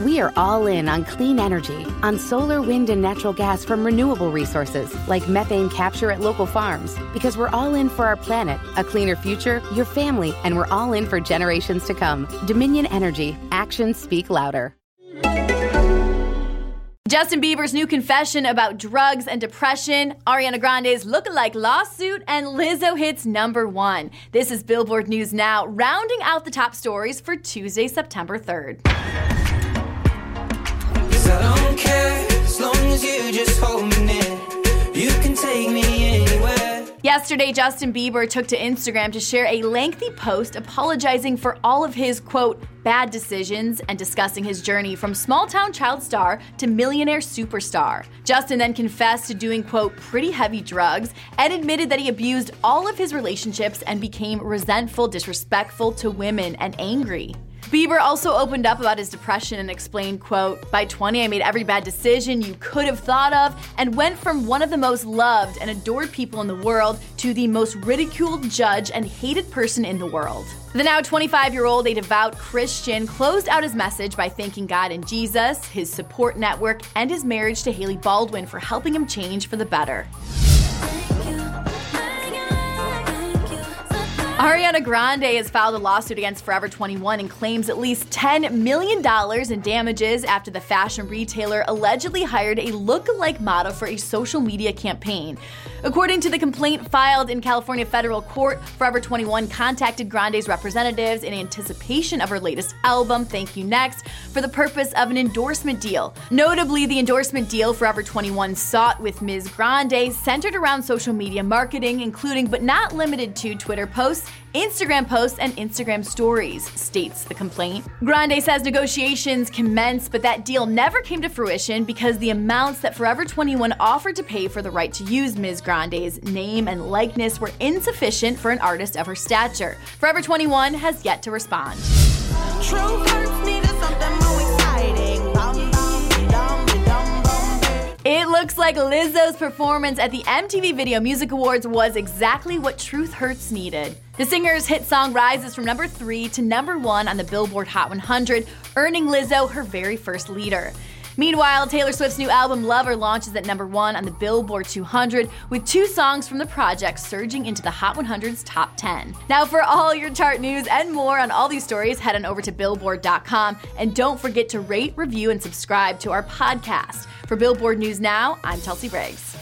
We are all in on clean energy, on solar, wind, and natural gas from renewable resources like methane capture at local farms, because we're all in for our planet, a cleaner future, your family, and we're all in for generations to come. Dominion Energy, actions speak louder. Justin Bieber's new confession about drugs and depression, Ariana Grande's look-alike lawsuit, and Lizzo hits number one. This is Billboard News Now, rounding out the top stories for Tuesday, September 3rd. Yesterday, Justin Bieber took to Instagram to share a lengthy post apologizing for all of his, quote, bad decisions and discussing his journey from small town child star to millionaire superstar. Justin then confessed to doing, quote, pretty heavy drugs and admitted that he abused all of his relationships and became resentful, disrespectful to women, and angry. Bieber also opened up about his depression and explained, quote, By 20, I made every bad decision you could have thought of and went from one of the most loved and adored people in the world to the most ridiculed, judged, and hated person in the world. The now 25 year old, a devout Christian, closed out his message by thanking God and Jesus, his support network, and his marriage to Hailey Baldwin for helping him change for the better. Ariana Grande has filed a lawsuit against Forever 21 and claims at least $10 million in damages after the fashion retailer allegedly hired a look-alike model for a social media campaign. According to the complaint filed in California federal court, Forever 21 contacted Grande's representatives in anticipation of her latest album, Thank You Next, for the purpose of an endorsement deal. Notably, the endorsement deal Forever 21 sought with Ms. Grande centered around social media marketing, including but not limited to Twitter posts Instagram posts and Instagram stories, states the complaint. Grande says negotiations commenced, but that deal never came to fruition because the amounts that Forever 21 offered to pay for the right to use Ms. Grande's name and likeness were insufficient for an artist of her stature. Forever 21 has yet to respond. Looks like Lizzo's performance at the MTV Video Music Awards was exactly what Truth Hurts needed. The singer's hit song rises from number 3 to number 1 on the Billboard Hot 100, earning Lizzo her very first leader. Meanwhile, Taylor Swift's new album Lover launches at number 1 on the Billboard 200 with two songs from the project surging into the Hot 100's top 10. Now, for all your chart news and more on all these stories, head on over to billboard.com and don't forget to rate, review, and subscribe to our podcast. For Billboard News Now, I'm Chelsea Briggs.